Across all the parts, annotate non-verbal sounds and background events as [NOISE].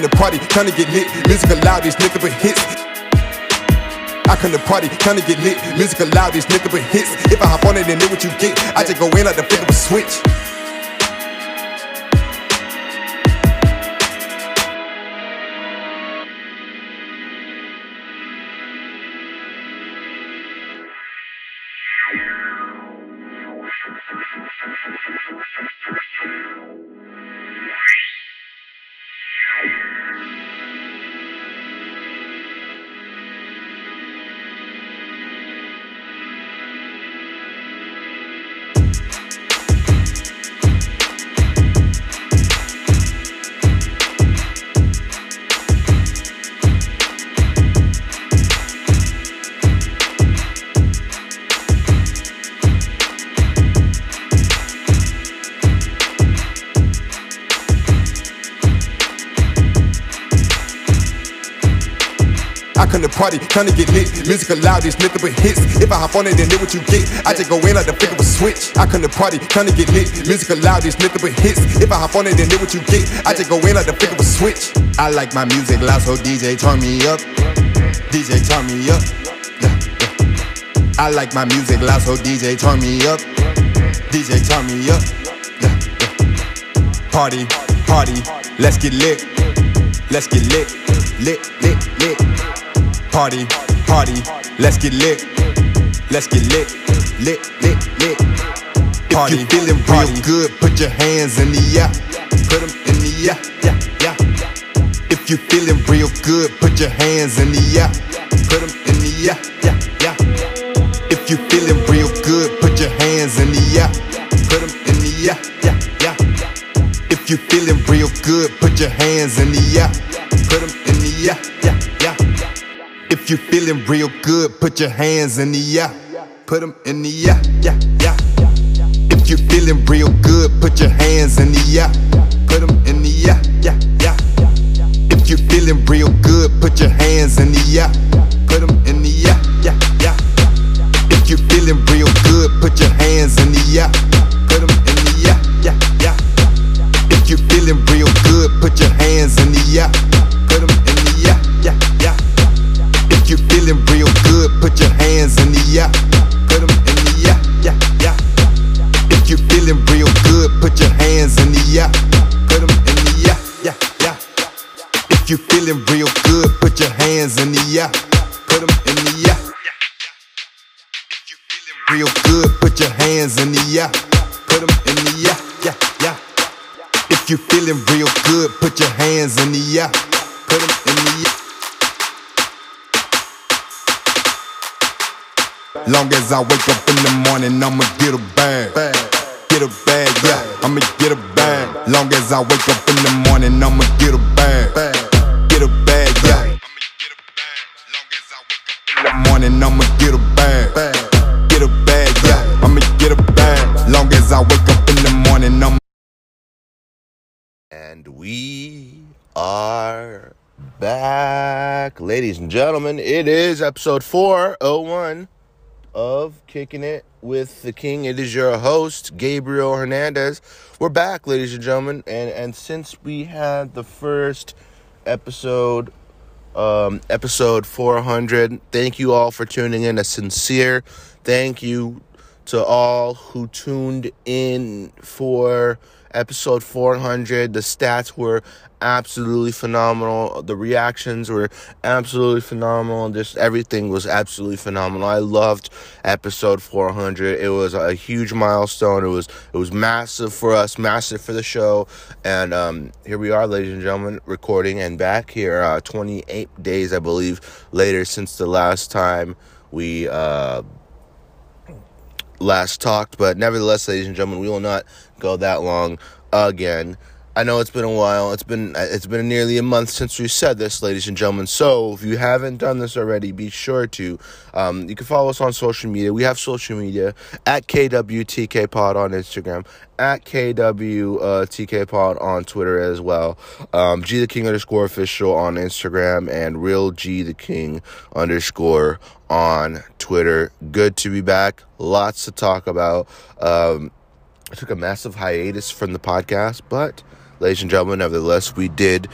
Come to party, trying to get lit. Music loud, these niggas with hits. I come to party, trying to get lit. Music loud, these niggas with hits. If I hop on it, then know what you get. I just go in like the flip of a switch. Party, trying to get lit. Music loud, these niggas with hits. If I hop on it, then know what you get. I just go in like the flick of a switch. I come to party, trying to get lit. Music loud, these niggas with hits. If I hop on it, then know what you get. I just go in like the flick of a switch. I like my music loud, so DJ turn me up. DJ turn me up. Yeah, yeah. I like my music loud, so DJ turn me up. DJ turn me up. Yeah, yeah. Party, party, let's get lit. Let's get lit, lit, lit. Party, party, let's get lit. Let's get lit, lit, lit, lit. Party, if you feeling real good, put your hands in the air. Put them in the air, yeah, yeah. If you feeling real good, put your hands in the air. Put them in the air, yeah, yeah. If you feeling real good, put your hands in the air. Put them in the air, yeah, yeah. If you feeling real good, put your hands in the air. Put them in the air, yeah, yeah. If you're feeling real good, put your hands in the air. Put them in the air, yeah, yeah. If you're feeling real good, put your hands in the air. Put them in the air, yeah, yeah. If you're feeling real good, put your hands in the air. Put them in the air, yeah, yeah. If you feeling real good, put your hands in the air. Put them in the air, yeah, yeah. If you feeling real good, put your hands in the air. Put your hands in the air. Put them in the air, yeah, yeah. If you're feeling real good, put your hands in the air. Put them in the air, yeah, yeah. If you're feeling real good, put your hands in the air. Put them in the air. If you feeling real good, put your hands in the air. Put them in the air, yeah, yeah. If you feeling real good, put your hands in the air. Put them in the air. Long as I wake up in the morning, I'ma get a bag. Get a bag, yeah, I'ma get a bag. Long as I wake up in the morning, I'ma get a bag. Get a bag, yeah. Morning, I'ma get a bag. Get a bag, yeah, I'ma get a bag. Long as I wake up in the morning, I'ma. And we are back. Ladies and gentlemen, it is episode 401 of Kicking It with the King. It is your host, Gabriel Hernandez. We're back, ladies and gentlemen. And, and since we had the first episode, um, episode 400, thank you all for tuning in. A sincere thank you to all who tuned in for episode 400. The stats were absolutely phenomenal. The reactions were absolutely phenomenal. Just everything was absolutely phenomenal. I loved episode 400. It was a huge milestone. It was it was massive for us, massive for the show. And um, here we are, ladies and gentlemen, recording and back here. Uh, 28 days, I believe, later since the last time we. Uh, last talked, but nevertheless, ladies and gentlemen, we will not go that long again. I know it's been a while. It's been it's been nearly a month since we said this, ladies and gentlemen. So if you haven't done this already, be sure to. Um, you can follow us on social media. We have social media at KWTK Pod on Instagram, at KWTK Pod on Twitter as well. Um, G the King underscore official on Instagram and Real G the King underscore on Twitter. Good to be back. Lots to talk about. Um, I took a massive hiatus from the podcast, but ladies and gentlemen, nevertheless, we did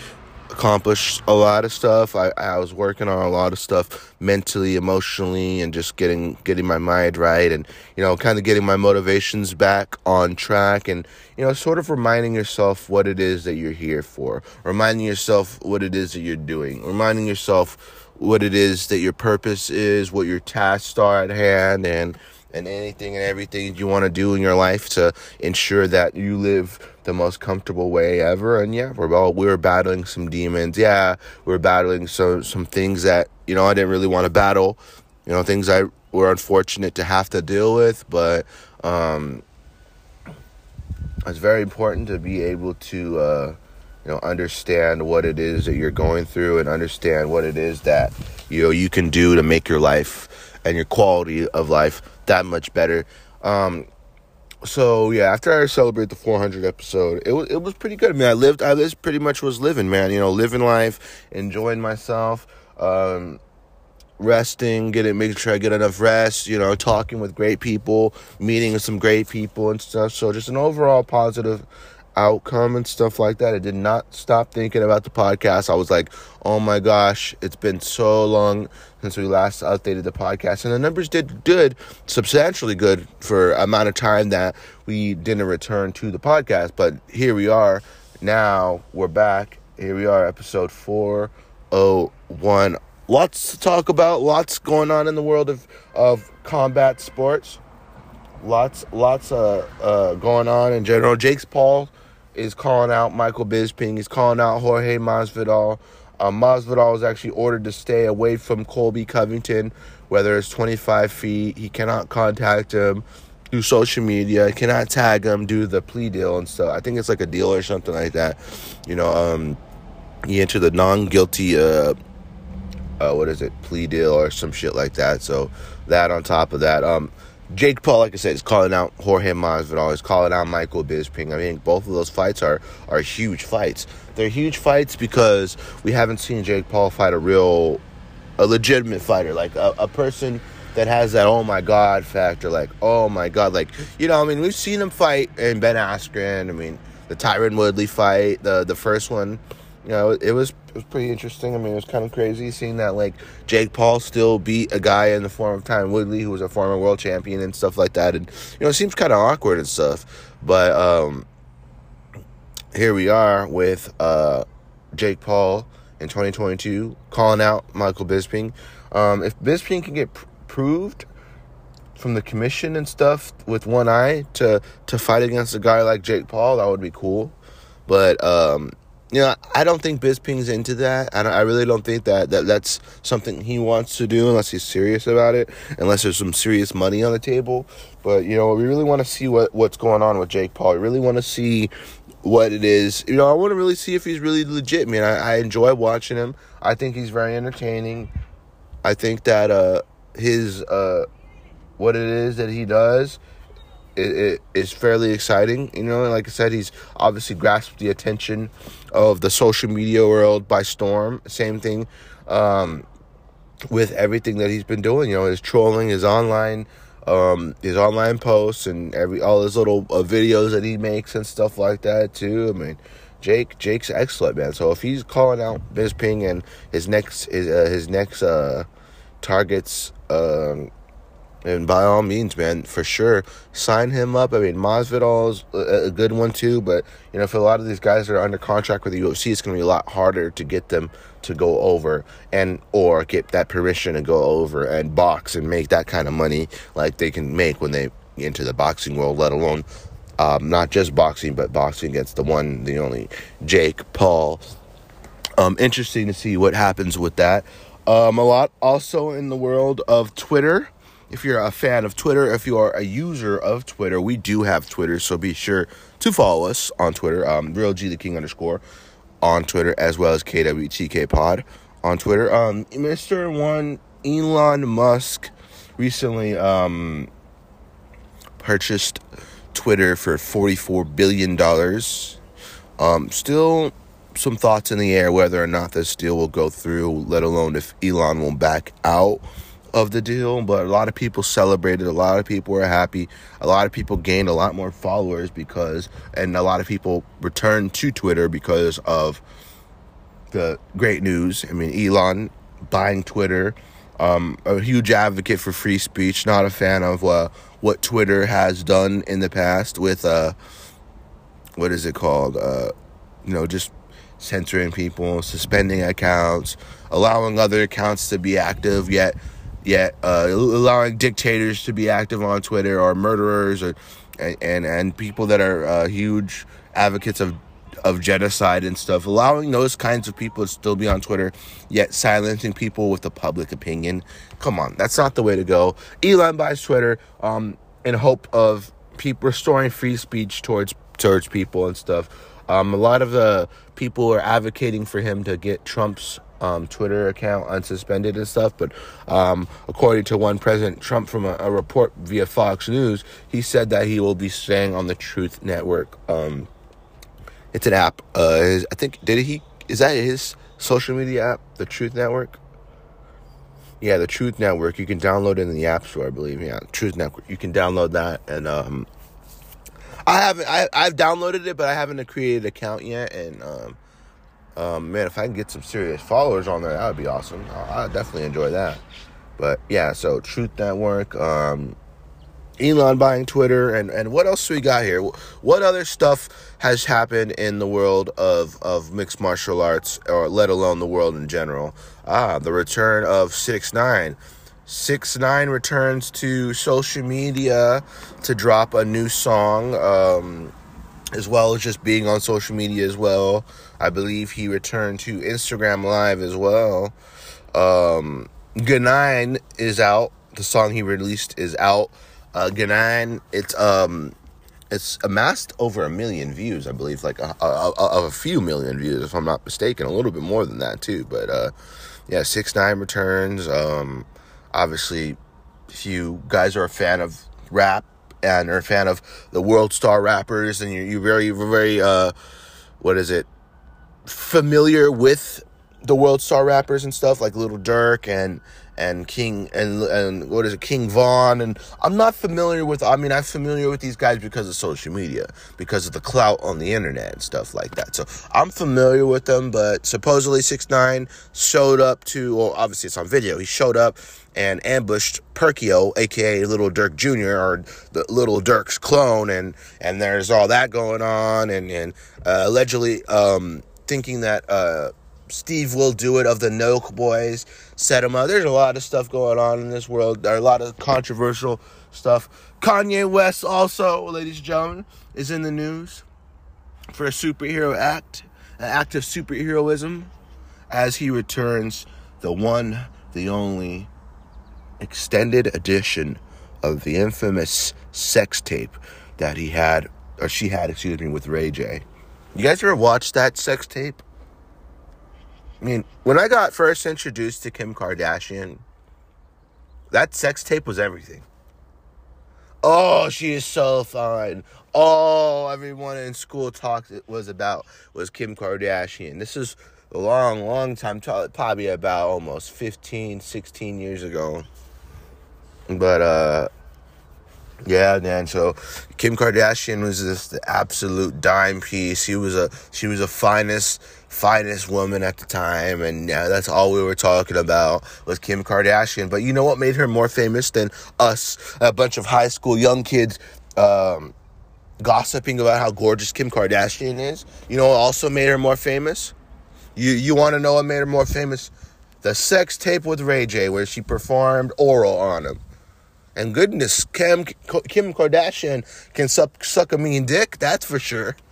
accomplish a lot of stuff. I, I was working on a lot of stuff mentally, emotionally, and just getting getting my mind right, and you know, kind of getting my motivations back on track, and you know, sort of reminding yourself what it is that you're here for, reminding yourself what it is that you're doing, reminding yourself what it is that your purpose is, what your tasks are at hand, and and anything and everything you want to do in your life to ensure that you live the most comfortable way ever. And yeah, we're all we were battling some demons. Yeah, we're battling some some things that you know I didn't really want to battle. You know, things I were unfortunate to have to deal with, but um, it's very important to be able to. Uh, you know understand what it is that you're going through and understand what it is that you know you can do to make your life and your quality of life that much better um so yeah after i celebrated the 400 episode it was it was pretty good i mean i lived i just pretty much was living man you know living life enjoying myself um resting, getting making sure I get enough rest, you know, talking with great people, meeting some great people and stuff. So just an overall positive outcome and stuff like that. I did not stop thinking about the podcast. I was like, oh my gosh, it's been so long since we last updated the podcast. And the numbers did good, substantially good for amount of time that we didn't return to the podcast. But here we are. Now we're back. Here we are, episode 401. Lots to talk about, lots going on in the world of, of combat sports lots lots uh, uh, going on in general. Jake's Paul is calling out Michael Bisping. He's calling out Jorge Masvidal. Um, Masvidal is actually ordered to stay away from Colby Covington, whether it's 25 feet. He cannot contact him through social media. Cannot tag him, do the plea deal and stuff. I think it's like a deal or something like that. You know, um, he entered the non-guilty, uh, uh, what is it, plea deal or some shit like that. So that on top of that, um, Jake Paul, like I said, is calling out Jorge Masvidal. He's calling out Michael Bisping. I mean, both of those fights are are huge fights. They're huge fights because we haven't seen Jake Paul fight a real, a legitimate fighter, like a, a person that has that oh my god factor. Like oh my god, like you know, I mean, we've seen him fight in Ben Askren. I mean, the Tyron Woodley fight, the the first one you know, it was it was pretty interesting. I mean, it was kind of crazy seeing that like Jake Paul still beat a guy in the form of Tyron Woodley, who was a former world champion and stuff like that. And you know, it seems kind of awkward and stuff. But um, here we are with uh, Jake Paul in 2022 calling out Michael Bisping. Um, if Bisping can get pr- proved from the commission and stuff with one eye to to fight against a guy like Jake Paul, that would be cool. But um, you know, I don't think Bisping's into that. I, I really don't think that, that that's something he wants to do unless he's serious about it, unless there's some serious money on the table. But, you know, we really want to see what, what's going on with Jake Paul. We really want to see what it is. You know, I want to really see if he's really legit, man. I, I enjoy watching him. I think he's very entertaining. I think that uh, his, uh, what it is that he does it, it is fairly exciting. You know, and like I said, he's obviously grasped the attention of the social media world by storm. Same thing um, with everything that he's been doing. You know, his trolling, his online, um, his online posts, and every all his little uh, videos that he makes and stuff like that too. I mean. Jake, Jake's excellent, man. So if he's calling out Bisping and his next his uh, his next uh, targets um, and by all means, man, for sure, sign him up. I mean, Masvidal's a, a good one too, but you know, for a lot of these guys that are under contract with the UFC, it's going to be a lot harder to get them to go over and or get that permission to go over and box and make that kind of money like they can make when they enter the boxing world. Let alone um, not just boxing, but boxing against the one, the only Jake Paul. Um, interesting to see what happens with that. Um, a lot also in the world of Twitter if you're a fan of Twitter, if you are a user of Twitter, we do have Twitter, so be sure to follow us on Twitter, um, Real G the King underscore on Twitter, as well as KWTK Pod on Twitter. Um, Mr. One Elon Musk recently um, purchased Twitter for $44 billion. Um, still some thoughts in the air whether or not this deal will go through, let alone if Elon will back out of the deal, but a lot of people celebrated. A lot of people were happy. A lot of people gained a lot more followers because, and a lot of people returned to Twitter because of the great news. I mean, Elon buying Twitter, um, a huge advocate for free speech. Not a fan of uh, what Twitter has done in the past with uh, what is it called? Uh, you know, just censoring people, suspending accounts, allowing other accounts to be active, yet yet uh, allowing dictators to be active on Twitter or murderers or and and, and people that are uh, huge advocates of of genocide and stuff, allowing those kinds of people to still be on Twitter, yet silencing people with the public opinion. Come on, that's not the way to go. Elon buys Twitter um, in hope of people restoring free speech towards towards people and stuff. Um, a lot of the people are advocating for him to get Trump's um, Twitter account unsuspended and stuff. But um, according to one President Trump from a, a, report via Fox News, he said that he will be staying on the Truth Network. Um, it's an app. Uh, his, I think did he is that his social media app, the Truth Network? Yeah, the Truth Network. You can download it in the App Store, I believe. Yeah, Truth Network. You can download that and um, I haven't. I, I've downloaded it, but I haven't created an account yet. And um, um, man, if I can get some serious followers on there, that would be awesome. I, I definitely enjoy that. But yeah, so Truth Network, um, Elon buying Twitter, and, and what else we got here? What other stuff has happened in the world of, of mixed martial arts, or let alone the world in general? Ah, the return of Six Nine. Six Nine returns to social media to drop a new song, um, as well as just being on social media as well. I believe he returned to Instagram Live as well. Um, Ganine is out. The song he released is out. Uh, Ganine, it's um, it's amassed over a million views, I believe, like a, a, a, a, few million views, if I'm not mistaken, a little bit more than that too. But uh, yeah, six nine returns. Um, obviously, if you guys are a fan of rap and are a fan of the world star rappers, and you're, you're very, very, uh, what is it, familiar with the world star rappers and stuff like Lil Durk and and King and and what is it, King Von and I'm not familiar with. I mean, I'm familiar with these guys because of social media, because of the clout on the internet and stuff like that. So I'm familiar with them. But supposedly Six Nine showed up to, well, obviously it's on video. He showed up and ambushed Perkio, aka Lil Durk Jr. or the Lil Durk's clone, and and there's all that going on, and and uh, allegedly um, thinking that. Uh, Steve will do it of the Nelk Boys set him up. There's a lot of stuff going on in this world. There are a lot of controversial stuff. Kanye West also, ladies and gentlemen, is in the news for a superhero act, an act of superheroism, as he returns the one, the only extended edition of the infamous sex tape that he had, or she had, excuse me, with Ray J. You guys ever watched that sex tape? I mean, when I got first introduced to Kim Kardashian, that sex tape was everything. Oh, she is so fine. All everyone in school talked it was about was Kim Kardashian. This is a long, long time, probably about almost 15, 16 years ago. But, uh, yeah, man. So Kim Kardashian was just the absolute dime piece. She was a she was a finest finest woman at the time, and yeah, that's all we were talking about was Kim Kardashian. But you know what made her more famous than us, a bunch of high school young kids, um, gossiping about how gorgeous Kim Kardashian is? You know also made her more famous? You you want to know what made her more famous? The sex tape with Ray J, where she performed oral on him. And goodness, Kim, Kim Kardashian can suck, suck a mean dick, that's for sure. [LAUGHS]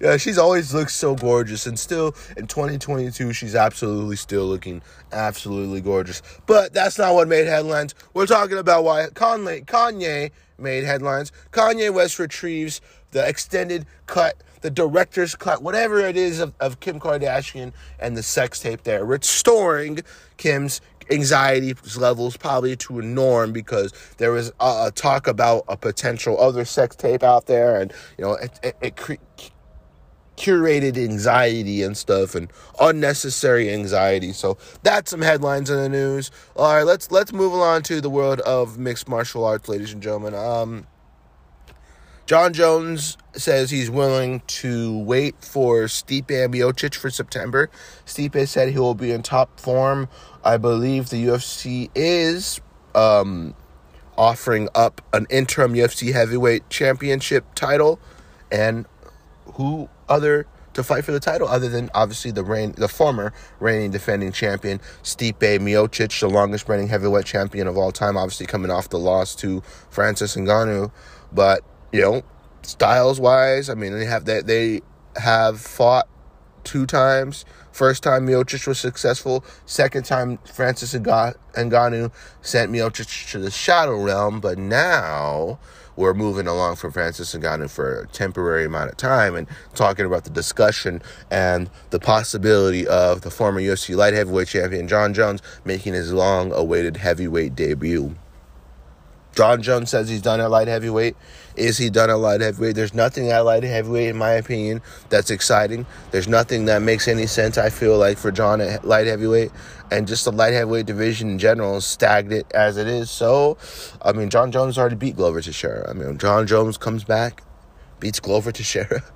yeah, she's always looked so gorgeous, and still in 2022, she's absolutely still looking absolutely gorgeous. But that's not what made headlines. We're talking about why Kanye, Kanye made headlines. Kanye West retrieves the extended cut, the director's cut, whatever it is of, of Kim Kardashian and the sex tape there, restoring Kim's anxiety levels probably to a norm because there was a, a, talk about a potential other sex tape out there and you know it, it, it cre- curated anxiety and stuff and unnecessary anxiety. So that's some headlines in the news. All right let's let's move on to the world of mixed martial arts ladies and gentlemen. Um Jon Jones says he's willing to wait for Stipe Miocic for September. Stipe said he will be in top form. I believe the UFC is um, offering up an interim UFC heavyweight championship title, and who other to fight for the title other than obviously the reign, the former reigning defending champion Stipe Miocic, the longest reigning heavyweight champion of all time, obviously coming off the loss to Francis Ngannou, but you know, styles wise, I mean they have they they have fought two times. First time Miocic was successful. Second time Francis Ngannou sent Miocic to the shadow realm. But now we're moving along from Francis Ngannou for a temporary amount of time and talking about the discussion and the possibility of the former UFC light heavyweight champion Jon Jones making his long-awaited heavyweight debut. Jon Jones says he's done at light heavyweight. Is he done at light heavyweight? There's nothing at light heavyweight, in my opinion, that's exciting. There's nothing that makes any sense, I feel like, for Jon at light heavyweight. And just the light heavyweight division in general is stagnant as it is. So, I mean, Jon Jones already beat Glover Teixeira. I mean, Jon Jones comes back, beats Glover Teixeira [LAUGHS]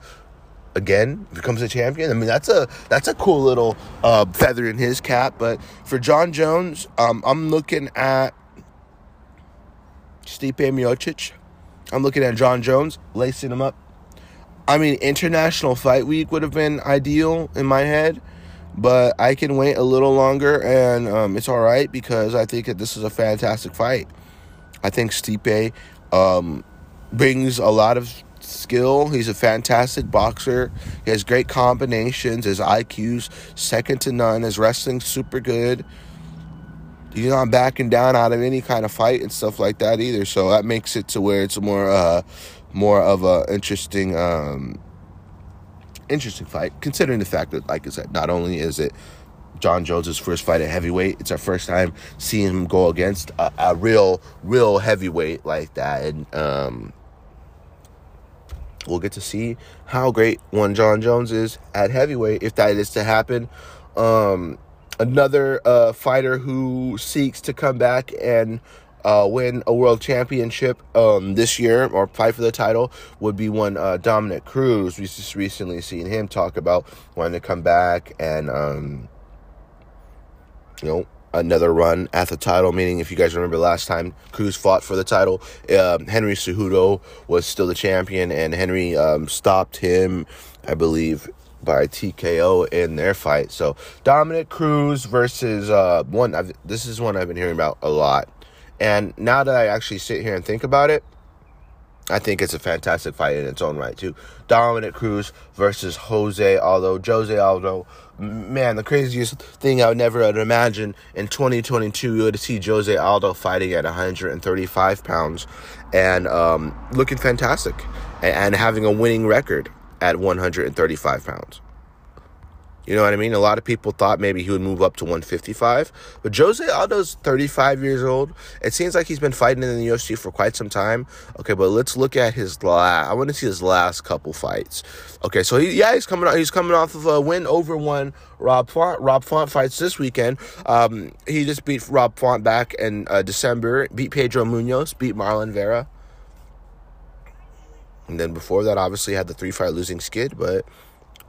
again becomes a champion. I mean, that's a that's a cool little uh, feather in his cap. But for Jon Jones, um, I'm looking at Stipe Miocic. I'm looking at Jon Jones, lacing him up. I mean, International Fight Week would have been ideal in my head, but I can wait a little longer, and um, it's all right because I think that this is a fantastic fight. I think Stipe um, brings a lot of skill. He's a fantastic boxer. He has great combinations. His IQ's second to none. His wrestling's super good he's not backing down out of any kind of fight and stuff like that either. So that makes it to where it's more uh, more of a interesting um, interesting fight, considering the fact that, like I said, not only is it Jon Jones's first fight at heavyweight, it's our first time seeing him go against a, a real real heavyweight like that, and um, we'll get to see how great one Jon Jones is at heavyweight if that is to happen. Um, another uh, fighter who seeks to come back and uh, win a world championship um, this year or fight for the title would be one uh, Dominick Cruz. We just recently seen him talk about wanting to come back and um, you know another run at the title. Meaning, if you guys remember last time Cruz fought for the title, uh, Henry Cejudo was still the champion, and Henry um, stopped him, I believe, by TKO in their fight. So Dominick Cruz versus uh, one. I've, this is one I've been hearing about a lot, and now that I actually sit here and think about it, I think it's a fantastic fight in its own right too. Dominick Cruz versus Jose Aldo. Jose Aldo, man, the craziest thing I would never have imagined in 2022 you would see Jose Aldo fighting at 135 pounds and um, looking fantastic and having a winning record at 135 pounds. You know what I mean? A lot of people thought maybe he would move up to 155, but Jose Aldo's 35 years old. It seems like he's been fighting in the UFC for quite some time. Okay, but let's look at his last. I want to see his last couple fights. Okay, so he, yeah, he's coming. He's coming off of a win over one Rob Font. Rob Font fights this weekend. Um, he just beat Rob Font back in uh, December. Beat Pedro Munhoz. Beat Marlon Vera. And then before that, obviously, had the three fight losing skid, but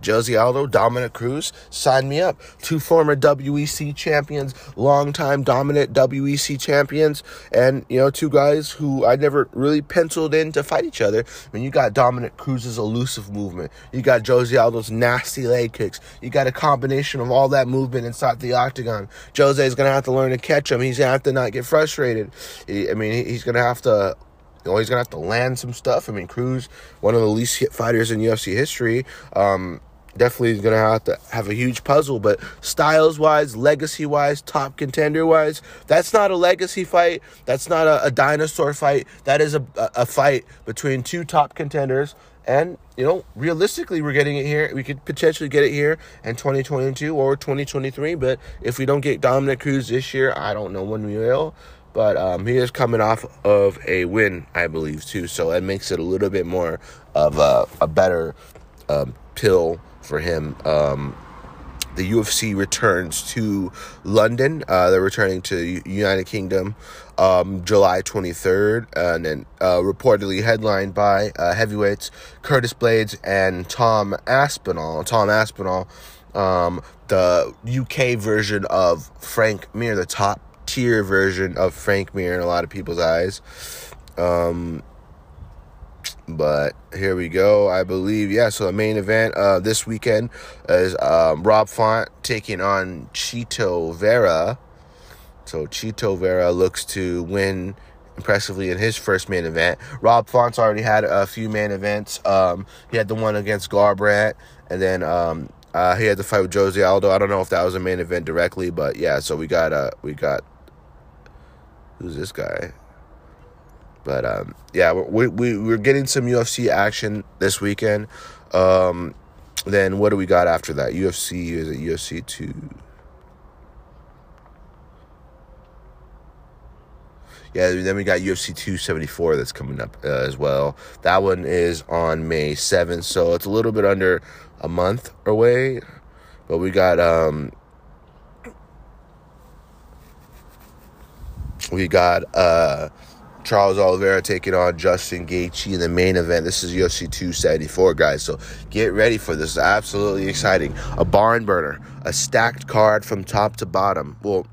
Jose Aldo, Dominick Cruz, sign me up. Two former WEC champions, longtime dominant WEC champions, and you know, two guys who I never really penciled in to fight each other. I mean, you got Dominick Cruz's elusive movement, you got Jose Aldo's nasty leg kicks, you got a combination of all that movement inside the octagon. Jose is gonna have to learn to catch him. He's gonna have to not get frustrated. I mean, he's gonna have to you know, he's gonna have to land some stuff. I mean, Cruz, one of the least hit fighters in UFC history, um, definitely is gonna have to have a huge puzzle. But styles wise, legacy wise, top contender wise, that's not a legacy fight. That's not a, a dinosaur fight. That is a, a fight between two top contenders. And, you know, realistically, we're getting it here. We could potentially get it here in 2022 or 2023. But if we don't get Dominick Cruz this year, I don't know when we will. But um, he is coming off of a win, I believe, too. So that makes it a little bit more of a, a better um, pill for him. Um, the UFC returns to London. Uh, they're returning to United Kingdom um, July 23rd, and then uh, reportedly headlined by uh, heavyweights Curtis Blaydes and Tom Aspinall. Tom Aspinall, um, the UK version of Frank Mir, the top tier version of Frank Mir in a lot of people's eyes. Um, but here we go. I believe, yeah. So the main event uh, this weekend is um, Rob Font taking on Chito Vera. So Chito Vera looks to win impressively in his first main event. Rob Font's already had a few main events. Um, he had the one against Garbrandt, and then um, uh, he had the fight with Jose Aldo. I don't know if that was a main event directly, but yeah. So we got uh, we got who's this guy? But um, yeah, we, we, we're getting some UFC action this weekend. Um, then what do we got after that? UFC is it UFC two? Yeah, then we got UFC 274 that's coming up uh, as well. That one is on May 7th, so it's a little bit under a month away. But we got um we got uh Charles Oliveira taking on Justin Gaethje in the main event. This is UFC 274, guys. So get ready for this. Absolutely exciting. A barn burner, a stacked card from top to bottom. Well,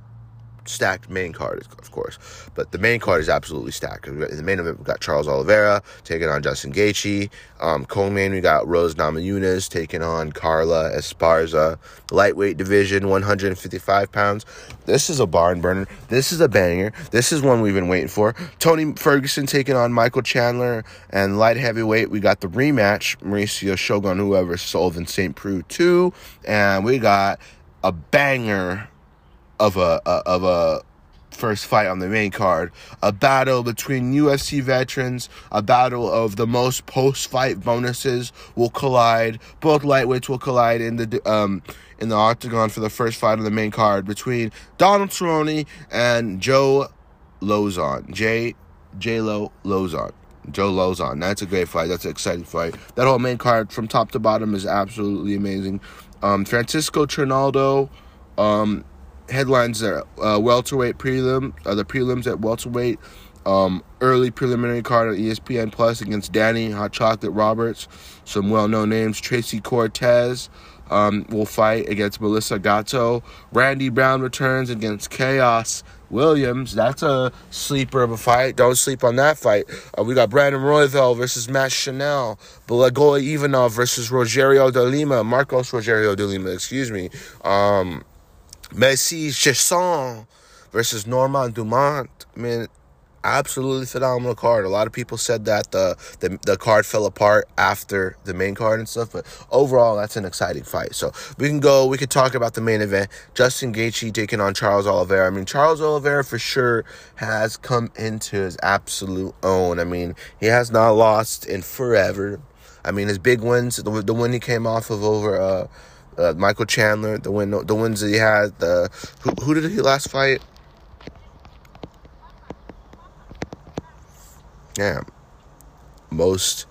stacked main card, of course. But the main card is absolutely stacked. In the main event, we got Charles Oliveira taking on Justin Gaethje. Um, co-main, we got Rose Namajunas taking on Carla Esparza. Lightweight division, 155 pounds. This is a barn burner. This is a banger. This is one we've been waiting for. Tony Ferguson taking on Michael Chandler. And light heavyweight, we got the rematch. Mauricio Shogun, whoever, Sullivan St. Preux 2. And we got a banger of a, a of a first fight on the main card. A battle between UFC veterans, a battle of the most post fight bonuses will collide. Both lightweights will collide in the um in the octagon for the first fight on the main card between Donald Cerrone and Joe Lauzon. J J Lo Lauzon. Joe Lauzon. That's a great fight. That's an exciting fight. That whole main card from top to bottom is absolutely amazing. Um, Francisco Trinaldo, um, headlines are uh, welterweight prelim, uh, the prelims at welterweight, um, early preliminary card on ESPN Plus against Danny Hot Chocolate Roberts. Some well-known names: Tracy Cortez um, will fight against Melissa Gatto. Randy Brown returns against Khaos Williams. That's a sleeper of a fight. Don't sleep on that fight. Uh, we got Brandon Royval versus Matt Schnell. Blagoy Ivanov versus Rogerio de Lima. Marcos Rogerio de Lima, excuse me. Um, Macy Chiasson versus Normand Dumont. I mean, absolutely phenomenal card. A lot of people said that the, the the card fell apart after the main card and stuff, but overall, that's an exciting fight. So we can go. We could talk about the main event. Justin Gaethje taking on Charles Oliveira. I mean, Charles Oliveira for sure has come into his absolute own. I mean, he has not lost in forever. I mean, his big wins, the, the one he came off of over. Uh, uh, Michael Chandler, the win, the wins that he had. The who, who did he last fight? Yeah, most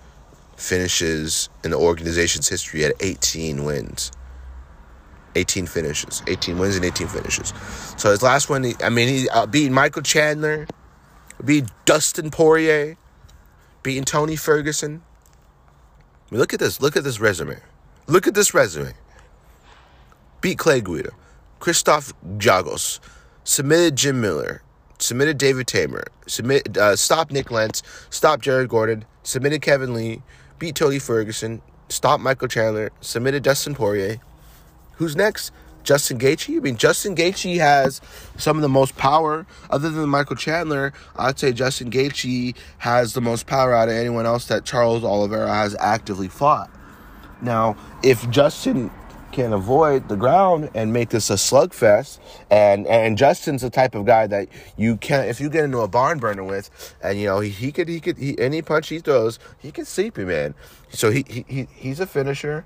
finishes in the organization's history at 18 wins. 18 finishes, 18 wins and 18 finishes. So his last one, I mean, he uh, beat Michael Chandler, beat Dustin Poirier, beating Tony Ferguson. I mean, look at this. Look at this resume. Look at this resume beat Clay Guida, Christos Giagos, submitted Jim Miller, submitted David Teymur, submit, uh, stopped Nik Lentz, stopped Jared Gordon, submitted Kevin Lee, beat Tony Ferguson, stopped Michael Chandler, submitted Dustin Poirier. Who's next? Justin Gaethje. I mean, Justin Gaethje has some of the most power. Other than Michael Chandler, I'd say Justin Gaethje has the most power out of anyone else that Charles Oliveira has actively fought. Now, if Justin can avoid the ground and make this a slugfest. And and Justin's the type of guy that you can't if you get into a barn burner with, and you know he, he could he could he, any punch he throws he can sleep you man. So he, he, he he's a finisher.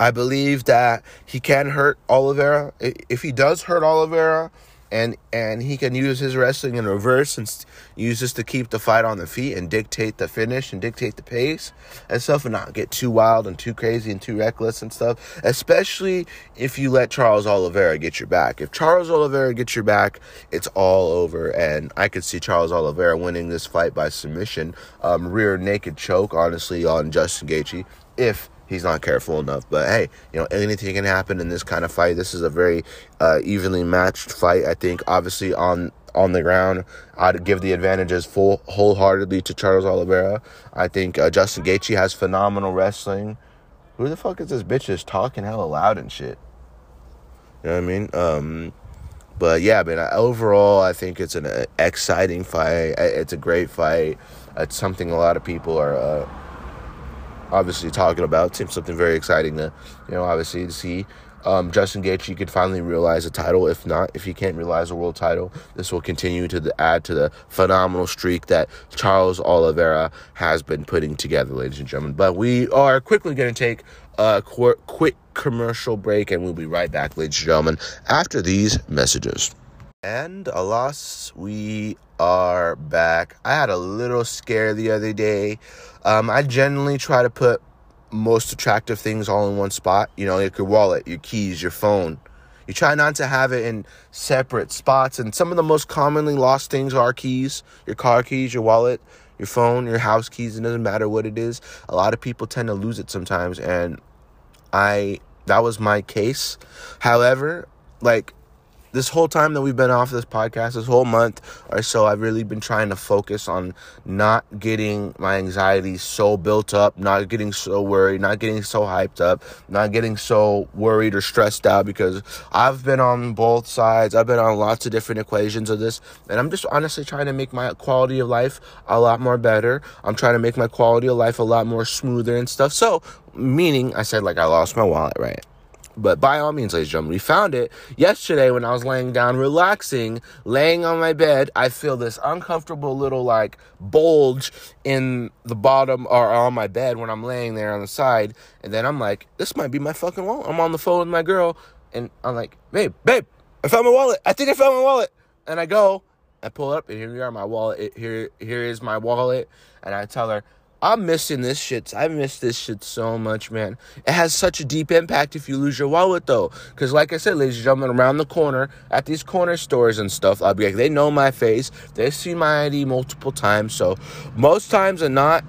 I believe that he can hurt Oliveira. If he does hurt Oliveira, and and he can use his wrestling in reverse and use this to keep the fight on the feet and dictate the finish and dictate the pace and stuff and not get too wild and too crazy and too reckless and stuff especially if you let Charles Oliveira get your back. If Charles Oliveira gets your back it's all over. And I could see Charles Oliveira winning this fight by submission. Um, rear naked choke honestly on Justin Gaethje if he's not careful enough. But hey, you know, anything can happen in this kind of fight. This is a very uh, evenly matched fight. I think, obviously, on on the ground, I'd give the advantages full wholeheartedly to Charles Oliveira. I think uh, Justin Gaethje has phenomenal wrestling. Who the fuck is this bitch just talking hella loud and shit? You know what I mean? Um, but yeah, man. Overall, I think it's an uh, exciting fight. It's a great fight. It's something a lot of people are. Uh, obviously talking about. Seems something very exciting to, you know, obviously to see. Um, Justin Gaethje could finally realize a title. If not, if he can't realize a world title, this will continue to the, add to the phenomenal streak that Charles Oliveira has been putting together, ladies and gentlemen. But we are quickly going to take a qu- quick commercial break, and we'll be right back, ladies and gentlemen, after these messages. And alas, we are back. I had a little scare the other day. Um, I generally try to put most attractive things all in one spot. You know, like your wallet, your keys, your phone. You try not to have it in separate spots. And some of the most commonly lost things are keys, your car keys, your wallet, your phone, your house keys. It doesn't matter what it is. A lot of people tend to lose it sometimes. And I, that was my case. However, like this whole time that we've been off this podcast, this whole month or so, I've really been trying to focus on not getting my anxiety so built up, not getting so worried, not getting so hyped up, not getting so worried or stressed out because I've been on both sides. I've been on lots of different equations of this, and I'm just honestly trying to make my quality of life a lot more better. I'm trying to make my quality of life a lot more smoother and stuff. So, meaning, I said, like, I lost my wallet, right? But by all means, ladies and gentlemen, we found it yesterday when I was laying down, relaxing, laying on my bed. I feel this uncomfortable little like bulge in the bottom or on my bed when I'm laying there on the side. And then I'm like, this might be my fucking wallet. I'm on the phone with my girl, and I'm like, babe, babe, I found my wallet. I think I found my wallet. And I go, I pull up, and here we are, my wallet. Here, here is my wallet. And I tell her, I'm missing this shit. I miss this shit so much, man. It has such a deep impact if you lose your wallet, though. Because, like I said, ladies and gentlemen, around the corner at these corner stores and stuff, I'll be like, they know my face. They see my ID multiple times. So, most times and not,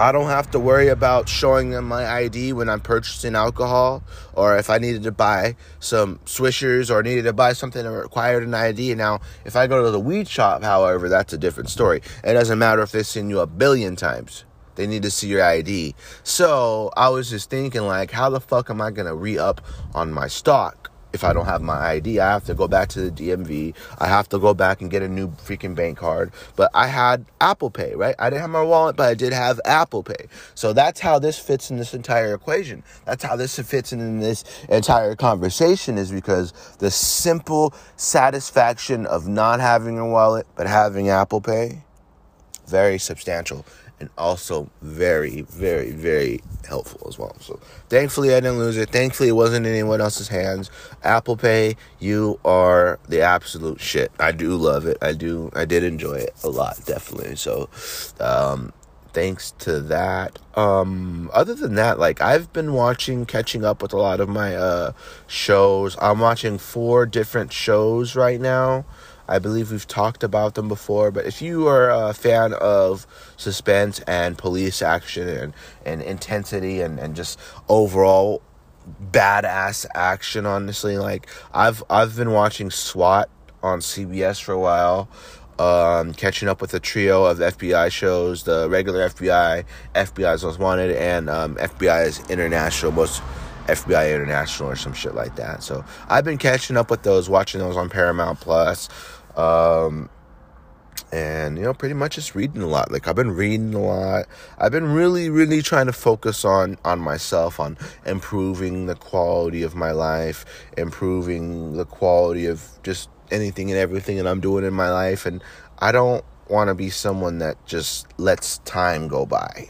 I don't have to worry about showing them my ID when I'm purchasing alcohol or if I needed to buy some swishers or needed to buy something that required an ID. Now, if I go to the weed shop, however, that's a different story. It doesn't matter if they've seen you a billion times. They need to see your ID. So I was just thinking, like, how the fuck am I gonna re up on my stock? If I don't have my ID, I have to go back to the DMV. I have to go back and get a new freaking bank card. But I had Apple Pay, right? I didn't have my wallet, but I did have Apple Pay. So that's how this fits in this entire equation. That's how this fits in this entire conversation is because the simple satisfaction of not having a wallet but having Apple Pay, very substantial and also very, very, very helpful as well. So thankfully I didn't lose it. Thankfully it wasn't in anyone else's hands. Apple Pay, you are the absolute shit. I do love it. I do I did enjoy it a lot, definitely. So um thanks to that. Um other than that, like I've been watching catching up with a lot of my uh shows. I'm watching four different shows right now. I believe we've talked about them before, but if you are a fan of suspense and police action and, and intensity and, and just overall badass action, honestly, like I've I've been watching SWAT on CBS for a while. Um, catching up with a trio of FBI shows, the regular FBI, FBI's Most Wanted, and um, FBI's International, most FBI International or some shit like that. So I've been catching up with those, watching those on Paramount Plus. Um, and you know pretty much just reading a lot. Like i've been reading a lot. I've been really really trying to focus on on myself on improving the quality of my life improving the quality of just anything and everything that i'm doing in my life. And i don't want to be someone that just lets time go by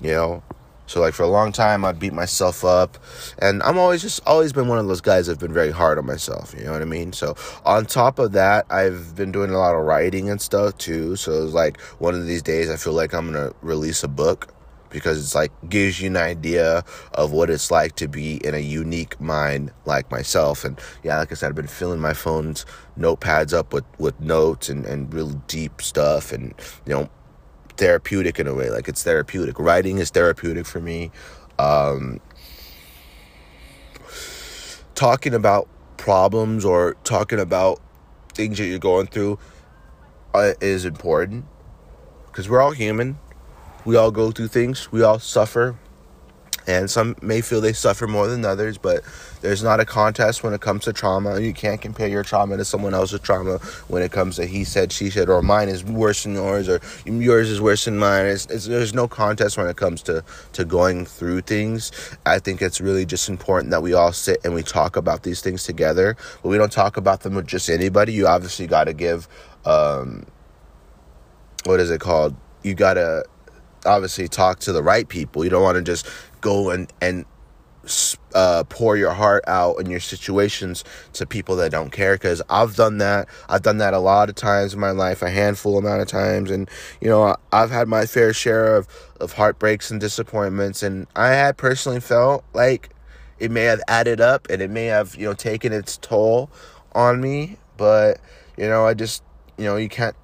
you know So like for a long time I'd beat myself up and I'm always just always been one of those guys that've been very hard on myself, you know what I mean? So on top of that, I've been doing a lot of writing and stuff too. So it's like one of these days I feel like I'm going to release a book because it's like gives you an idea of what it's like to be in a unique mind like myself and yeah like i said i've been filling my phone's notepads up with with notes and and real deep stuff and you know therapeutic in a way. Like it's therapeutic. Writing is therapeutic for me. Um, talking about problems or talking about things that you're going through uh, is important because we're all human. We all go through things. We all suffer and some may feel they suffer more than others but there's not a contest when it comes to trauma. You can't compare your trauma to someone else's trauma when it comes to he said she said or mine is worse than yours or yours is worse than mine. It's, it's, there's no contest when it comes to to going through things. I think it's really just important that we all sit and we talk about these things together but we don't talk about them with just anybody. You obviously got to give um what is it called? You got to obviously talk to the right people. You don't want to just go and and uh, pour your heart out in your situations to people that don't care because I've done that. I've done that a lot of times in my life, a handful amount of times, and you know I've had my fair share of of heartbreaks and disappointments, and I had personally felt like it may have added up and it may have you know taken its toll on me, but you know I just you know you can't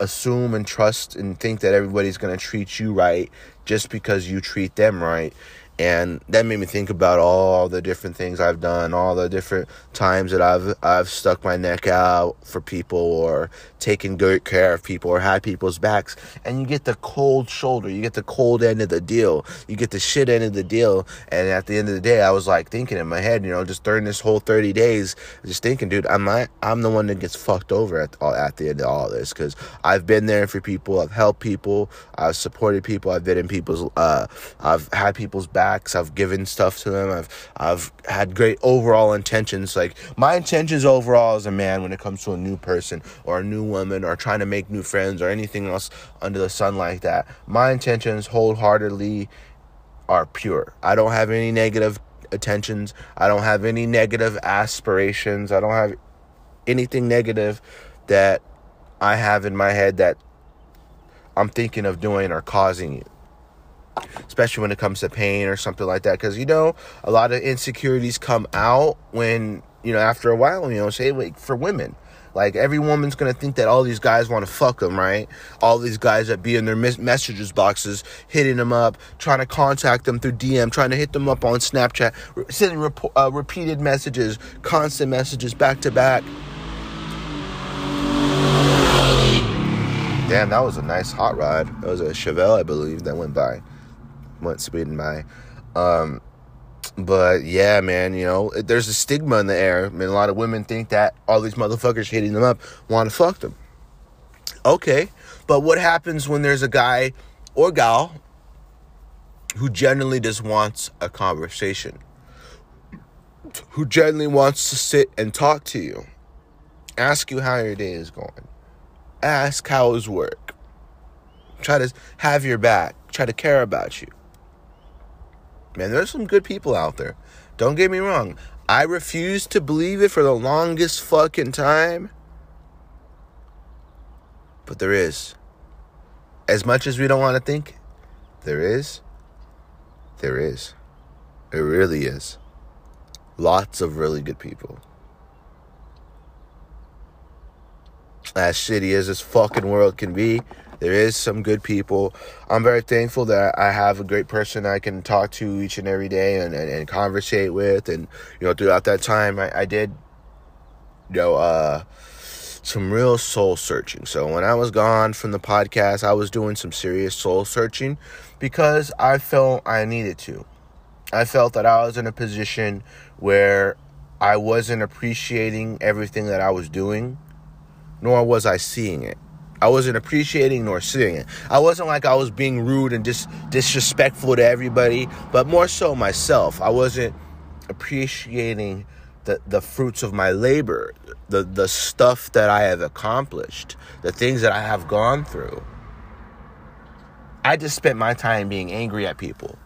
assume and trust and think that everybody's going to treat you right just because you treat them right and that made me think about all the different things I've done, all the different times that I've I've stuck my neck out for people or taken good care of people or had people's backs. And you get the cold shoulder, you get the cold end of the deal, you get the shit end of the deal. And at the end of the day I was like thinking in my head, you know, just during this whole 30 days, just thinking, dude, I'm not, I'm the one that gets fucked over at at the end of all this. Cuz I've been there for people, I've helped people, I've supported people, I've been in people's uh I've had people's backs backs. I've given stuff to them. I've I've had great overall intentions. Like my intentions overall as a man when it comes to a new person or a new woman or trying to make new friends or anything else under the sun like that. My intentions wholeheartedly are pure. I don't have any negative attentions. I don't have any negative aspirations. I don't have anything negative that I have in my head that I'm thinking of doing or causing you especially when it comes to pain or something like that. Because you know, a lot of insecurities come out when you know after a while. You know, say like for women. Like every woman's gonna think that all these guys want to fuck them, right? All these guys that be in their messages boxes, hitting them up, trying to contact them through DM, trying to hit them up on Snapchat, sending rep- uh, repeated messages, constant messages back to back. Damn, that was a nice hot rod. That was a Chevelle, I believe, that went by went speeding by. Um, but yeah, man, you know, there's a stigma in the air. I mean, a lot of women think that all these motherfuckers hitting them up want to fuck them. Okay, but what happens when there's a guy or gal who genuinely just wants a conversation? Who genuinely wants to sit and talk to you? Ask you how your day is going. Ask how is work. Try to have your back. Try to care about you. Man, there's some good people out there. Don't get me wrong. I refused to believe it for the longest fucking time. But there is. As much as we don't want to think, there is. There is. It really is. Lots of really good people. As shitty as this fucking world can be, there is some good people. I'm very thankful that I have a great person I can talk to each and every day and, and, and conversate with. And, you know, throughout that time, I, I did, you know, uh, some real soul searching. So when I was gone from the podcast, I was doing some serious soul searching because I felt I needed to. I felt that I was in a position where I wasn't appreciating everything that I was doing, nor was I seeing it. I wasn't appreciating nor seeing it. I wasn't like I was being rude and dis- disrespectful to everybody, but more so myself. I wasn't appreciating the, the fruits of my labor, the, the stuff that I have accomplished, the things that I have gone through. I just spent my time being angry at people.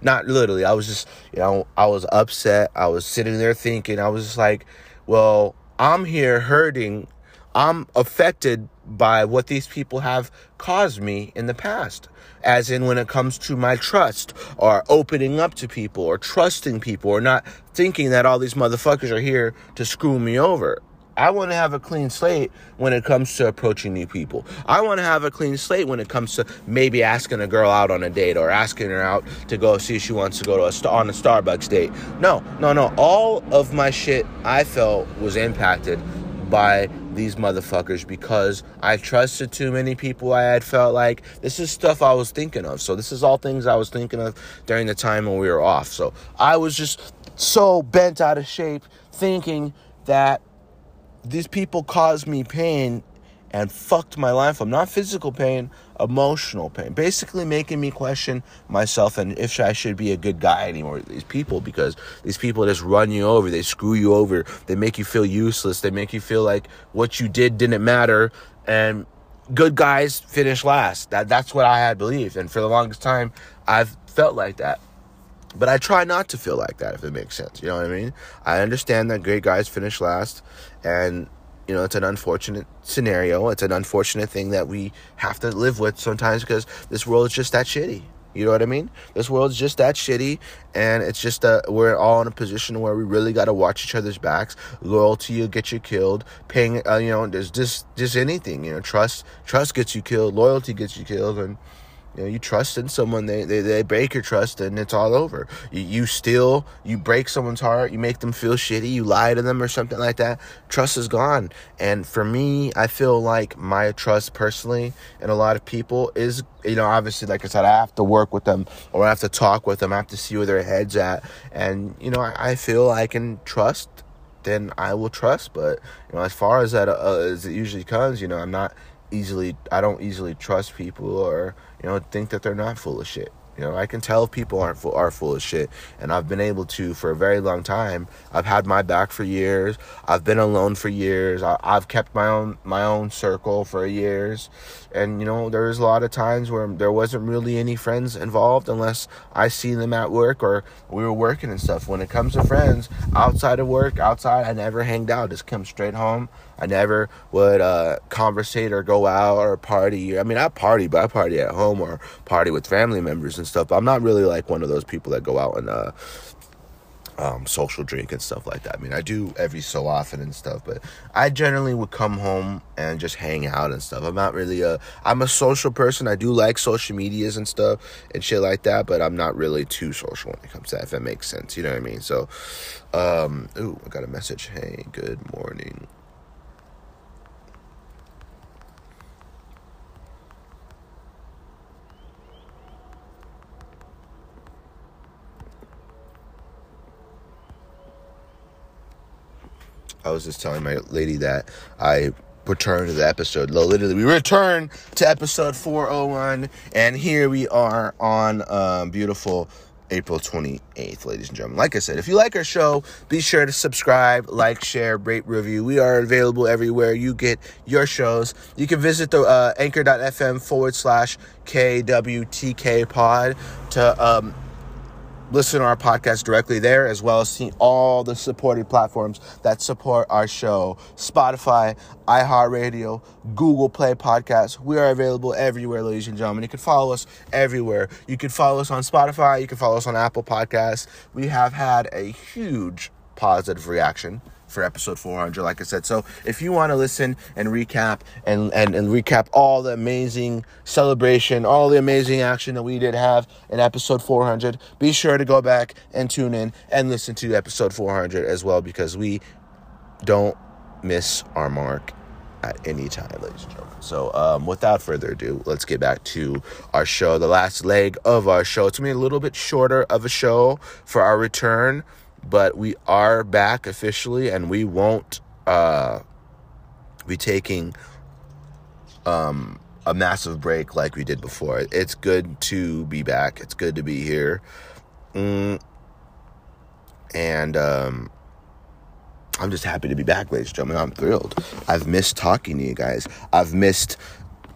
Not literally. I was just, you know, I was upset. I was sitting there thinking, I was just like, well, I'm here hurting. I'm affected by what these people have caused me in the past. As in when it comes to my trust or opening up to people or trusting people or not thinking that all these motherfuckers are here to screw me over. I want to have a clean slate when it comes to approaching new people. I want to have a clean slate when it comes to maybe asking a girl out on a date or asking her out to go see if she wants to go to a st- on a Starbucks date. No, no, no. All of my shit I felt was impacted by these motherfuckers because I trusted too many people. I had felt like this is stuff I was thinking of. So this is all things I was thinking of during the time when we were off. So I was just so bent out of shape thinking that these people caused me pain and fucked my life up. Not physical pain, emotional pain. Basically making me question myself and if I should be a good guy anymore these people because these people just run you over. They screw you over. They make you feel useless. They make you feel like what you did didn't matter. And good guys finish last. That that's what I had believed. And for the longest time I've felt like that. But I try not to feel like that, if it makes sense. You know what I mean? I understand that great guys finish last, and you know it's an unfortunate scenario. It's an unfortunate thing that we have to live with sometimes because this world is just that shitty. You know what I mean? This world's just that shitty, and it's just that we're all in a position where we really got to watch each other's backs. Loyalty will get you killed. Paying, uh, you know, there's just just anything. You know, trust trust gets you killed. Loyalty gets you killed, and you know, you trust in someone, they, they, they break your trust and it's all over. You, you steal, you break someone's heart, you make them feel shitty, you lie to them or something like that. Trust is gone. And for me, I feel like my trust personally and a lot of people is, you know, obviously, like I said, I have to work with them or I have to talk with them. I have to see where their head's at. And, you know, I, I feel I can trust then I will trust. But you know, as far as that uh, as it usually comes, you know, I'm not easily. I don't easily trust people or you know, think that they're not full of shit. You know, I can tell if people aren't full, are full of shit, and I've been able to for a very long time. I've had my back for years. I've been alone for years. I, have kept my own my own circle for years, and you know, there's a lot of times where there wasn't really any friends involved unless I see them at work or we were working and stuff. When it comes to friends outside of work, outside, I never hanged out. Just come straight home. I never would uh, conversate or go out or party. I mean, I party, but I party at home or party with family members and stuff. But I'm not really like one of those people that go out and uh, um, social drink and stuff like that. I mean, I do every so often and stuff, but I generally would come home and just hang out and stuff. I'm not really a, I'm a social person. I do like social medias and stuff and shit like that, but I'm not really too social when it comes to that, if that makes sense. You know what I mean? So, um, ooh, I got a message. Hey, good morning. I was just telling my lady that I return to the episode. Literally, we return to episode 401, and here we are on um, beautiful April 28th, ladies and gentlemen. Like I said, if you like our show, be sure to subscribe, like, share, rate, review. We are available everywhere you get your shows. You can visit the uh, anchor.fm forward slash KWTK pod to um, listen to our podcast directly there, as well as see all the supported platforms that support our show Spotify, iHeartRadio, Google Play Podcasts. We are available everywhere, ladies and gentlemen. You can follow us everywhere. You can follow us on Spotify, you can follow us on Apple Podcasts. We have had a huge positive reaction for episode 400 like i said. So if you want to listen and recap and, and and recap all the amazing celebration all the amazing action that we did have in episode 400 be sure to go back and tune in and listen to episode 400 as well because we don't miss our mark at any time ladies and gentlemen. So um, without further ado let's get back to our show the last leg of our show. It's gonna be a little bit shorter of a show for our return but we are back officially and we won't uh, be taking um, a massive break like we did before. It's good to be back. It's good to be here. Mm. And um, I'm just happy to be back, ladies and gentlemen. I'm thrilled. I've missed talking to you guys. I've missed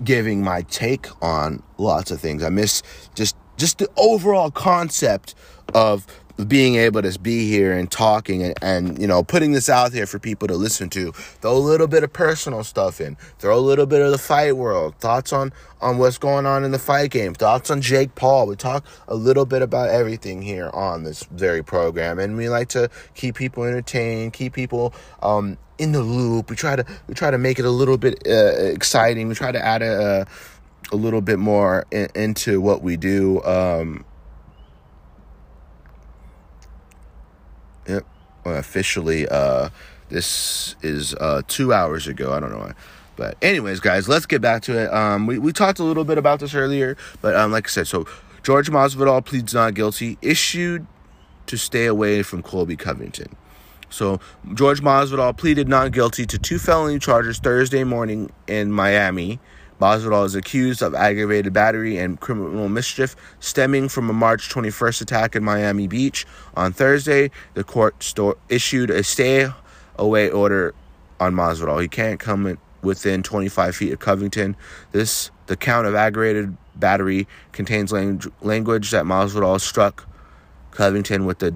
giving my take on lots of things. I miss just just the overall concept of being able to be here and talking and, and you know putting this out there for people to listen to. Throw a little bit of personal stuff in. Throw a little bit of the fight world. Thoughts on on what's going on in the fight game. Thoughts on jake paul. We talk a little bit about everything here on this very program. And we like to keep people entertained keep people um in the loop. We try to we try to make it a little bit uh, exciting. We try to add a, a little bit more in, into what we do. Um Yep. Officially, uh, this is uh, two hours ago. I don't know why. But anyways, guys, let's get back to it. Um, we, we talked a little bit about this earlier, but um, like I said, so George Masvidal pleads not guilty, issued to stay away from Colby Covington. So George Masvidal pleaded not guilty to two felony charges Thursday morning in Miami Masvidal is accused of aggravated battery and criminal mischief stemming from a March 21st attack in Miami Beach. On Thursday, the court sto- issued a stay away order on Masvidal. He can't come within 25 feet of Covington. This the count of aggravated battery contains lang- language that Masvidal struck Covington with a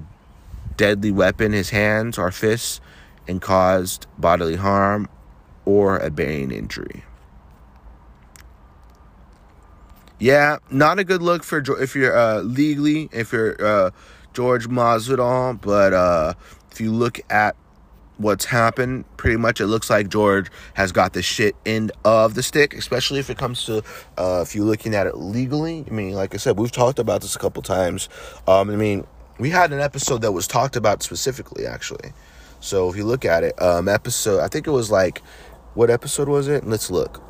deadly weapon, his hands or fists, and caused bodily harm or a brain injury. Yeah, not a good look for if you're uh, legally if you're uh, George Masvidal, but uh, if you look at what's happened, pretty much it looks like George has got the shit end of the stick, especially if it comes to uh, if you're looking at it legally. I mean, like I said, we've talked about this a couple times. Um, I mean, we had an episode that was talked about specifically, actually. So if you look at it, um, episode I think it was like, what episode was it? Let's look.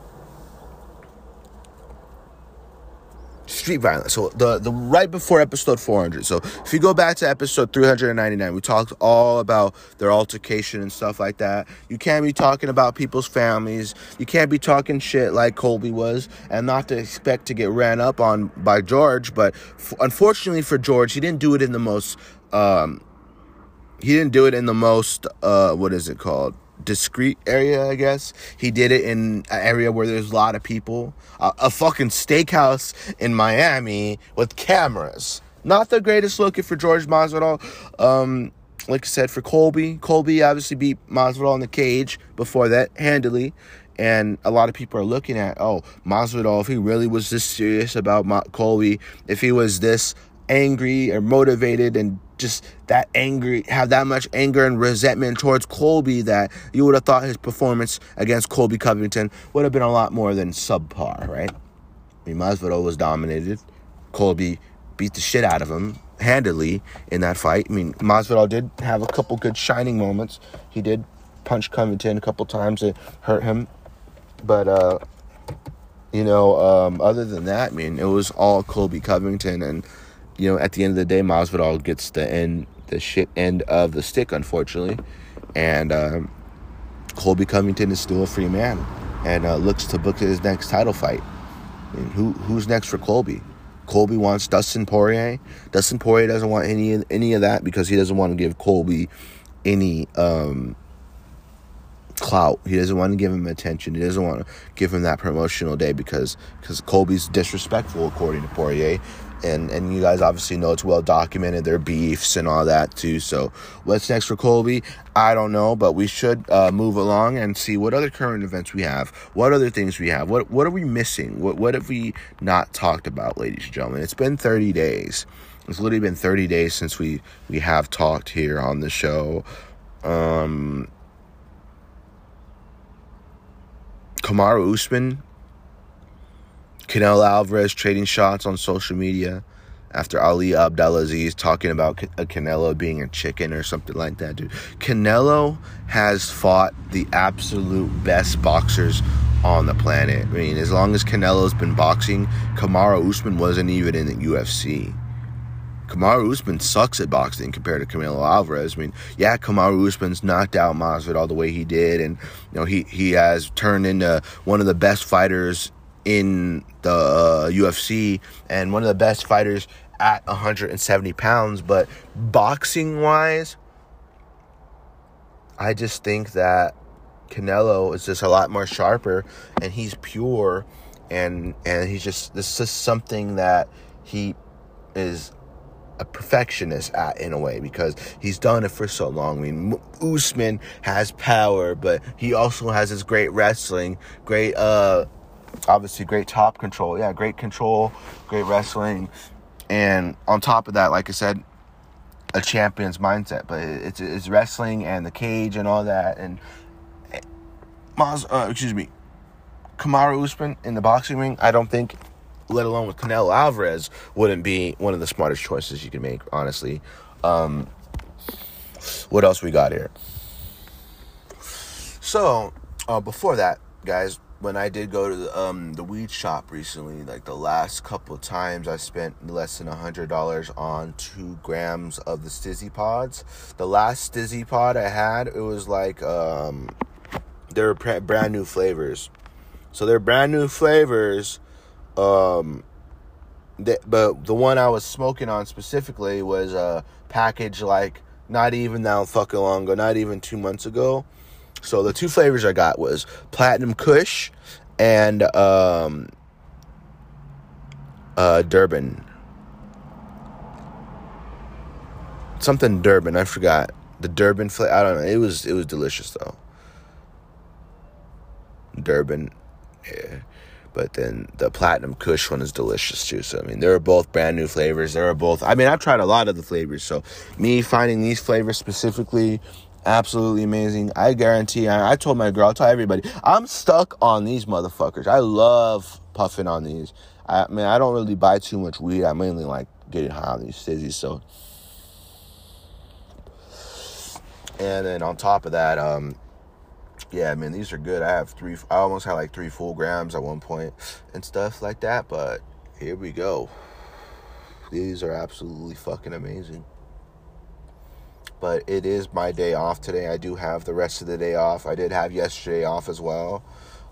Street violence. So the the right before episode 400. So if you go back to episode 399, we talked all about their altercation and stuff like that. You can't be talking about people's families. You can't be talking shit like Colby was, and not to expect to get ran up on by George. But f- unfortunately for George, he didn't do it in the most. Um, he didn't do it in the most. Uh, what is it called? Discreet area, I guess. He did it in an area where there's a lot of people. Uh, a fucking steakhouse in Miami with cameras. Not the greatest looking for George Masvidal. Um, like I said, for Colby, Colby obviously beat Masvidal in the cage before that handily. And a lot of people are looking at, oh, Masvidal, if he really was this serious about Ma- Colby, if he was this angry or motivated and just that angry, have that much anger and resentment towards Colby that you would have thought his performance against Colby Covington would have been a lot more than subpar, right? I mean, Masvidal was dominated. Colby beat the shit out of him handily in that fight. I mean, Masvidal did have a couple good shining moments. He did punch Covington a couple times to hurt him, but uh, you know, um, other than that, I mean, it was all Colby Covington and you know, at the end of the day, Masvidal gets the end, the shit end of the stick, unfortunately, and um, Colby Covington is still a free man and uh, looks to book his next title fight. I mean, who who's next for Colby? Colby wants Dustin Poirier. Dustin Poirier doesn't want any any of that because he doesn't want to give Colby any um, clout. He doesn't want to give him attention. He doesn't want to give him that promotional day because because Colby's disrespectful according to Poirier and and you guys obviously know it's well documented their beefs and all that too. So what's next for Colby? I don't know, but we should uh, move along and see what other current events we have, what other things we have, what what are we missing, what what have we not talked about, ladies and gentlemen? It's been 30 days. It's literally been 30 days since we we have talked here on the show. Um, Kamaru Usman Canelo Alvarez trading shots on social media after Ali Abdelaziz talking about a uh, Canelo being a chicken or something like that, dude. Canelo has fought the absolute best boxers on the planet. I mean, as long as Canelo's been boxing, Kamaru Usman wasn't even in the UFC. Kamaru Usman sucks at boxing compared to Canelo Alvarez. I mean, yeah, Kamaru Usman's knocked out Masvidal the way he did, and you know he he has turned into one of the best fighters in the uh, UFC and one of the best fighters at 170 pounds. But boxing wise, I just think that Canelo is just a lot more sharper and he's pure and and he's just this is something that he is a perfectionist at in a way because he's done it for so long. I mean, Usman has power, but he also has his great wrestling, great uh obviously great top control. Yeah, great control, great wrestling. And on top of that, like I said, a champion's mindset, but it's it's wrestling and the cage and all that and Maz, uh, excuse me, Kamaru Usman in the boxing ring, I don't think let alone with Canelo Alvarez, wouldn't be one of the smartest choices you can make, honestly. Um, what else we got here? So, uh, before that, guys, when I did go to the, um, the weed shop recently, like the last couple times, I spent less than a hundred dollars on two grams of the Stizzy pods. The last Stizzy pod I had, it was like um, they're brand new flavors. So they're brand new flavors um, the, but the one I was smoking on specifically was a package like not even that fucking long ago, not even two months ago. So the two flavors I got was Platinum Kush and um, uh, Durban. Something Durban, I forgot the Durban flavor. I don't know. It was it was delicious though. Durban, yeah. But then the Platinum Kush one is delicious too. So I mean, they're both brand new flavors. They're both. I mean, I've tried a lot of the flavors. So me finding these flavors specifically, absolutely amazing. I guarantee. I, I told my girl, I told everybody, I'm stuck on these motherfuckers. I love puffing on these. I, mean, I don't really buy too much weed. I mainly like getting high on these stizzies. So. And then on top of that, um, yeah, man, these are good. I have three, I almost had like three full grams at one point and stuff like that, but here we go. These are absolutely fucking amazing. But it is my day off today. I do have the rest of the day off. I did have yesterday off as well.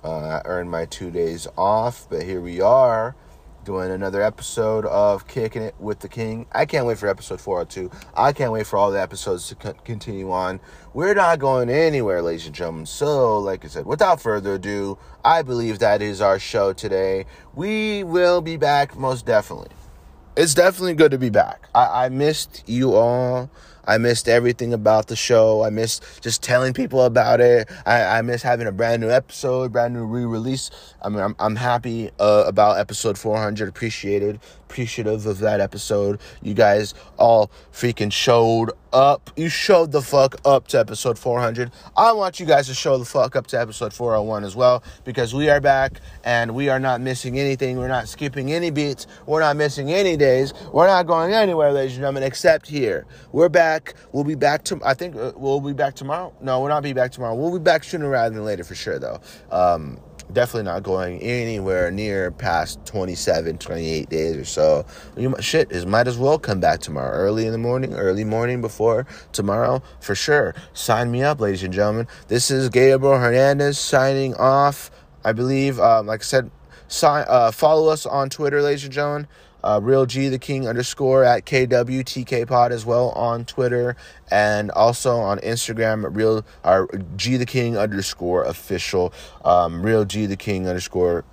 Uh, I earned my two days off, but here we are doing another episode of Kicking It with the King. I can't wait for episode 402. I can't wait for all the episodes to co- continue on. We're not going anywhere, ladies and gentlemen. So, like I said, without further ado, I believe that is our show today. We will be back most definitely. It's definitely good to be back. I, I missed you all. I missed everything about the show. I missed just telling people about it. I, I miss having a brand new episode, brand new re-release. I mean, I'm, I'm happy uh, about episode 400. Appreciated, appreciative of that episode. You guys all freaking showed up. You showed the fuck up to episode 400. I want you guys to show the fuck up to episode 401 as well because we are back and we are not missing anything. We're not skipping any beats. We're not missing any days. We're not going anywhere, ladies and gentlemen, except here. We're back. We'll be back to. I think uh, we'll be back tomorrow. No, we'll not be back tomorrow. We'll be back sooner rather than later for sure, though. Um, definitely not going anywhere near past 27 28 days or so. You might, shit is might as well come back tomorrow. Early in the morning early morning before tomorrow for sure. Sign me up ladies and gentlemen. This is gabriel hernandez signing off. I believe um, like i said sign, uh, follow us on twitter ladies and gentlemen uh, real G the King underscore at KWTK Pod as well on Twitter and also on Instagram. Real our G the King underscore official. Um, real G the King underscore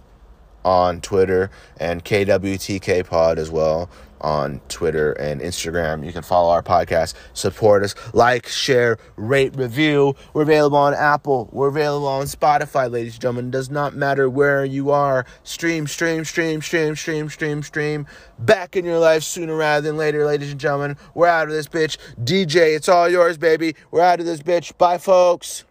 on Twitter and KWTK Pod as well on Twitter and Instagram. You can follow our podcast, support us, like, share, rate, review. We're available on Apple. We're available on Spotify, ladies and gentlemen. It does not matter where you are. Stream, stream, stream, stream, stream, stream, stream. Back in your life sooner rather than later, ladies and gentlemen. We're out of this bitch. DJ, it's all yours, baby. We're out of this bitch. Bye, folks.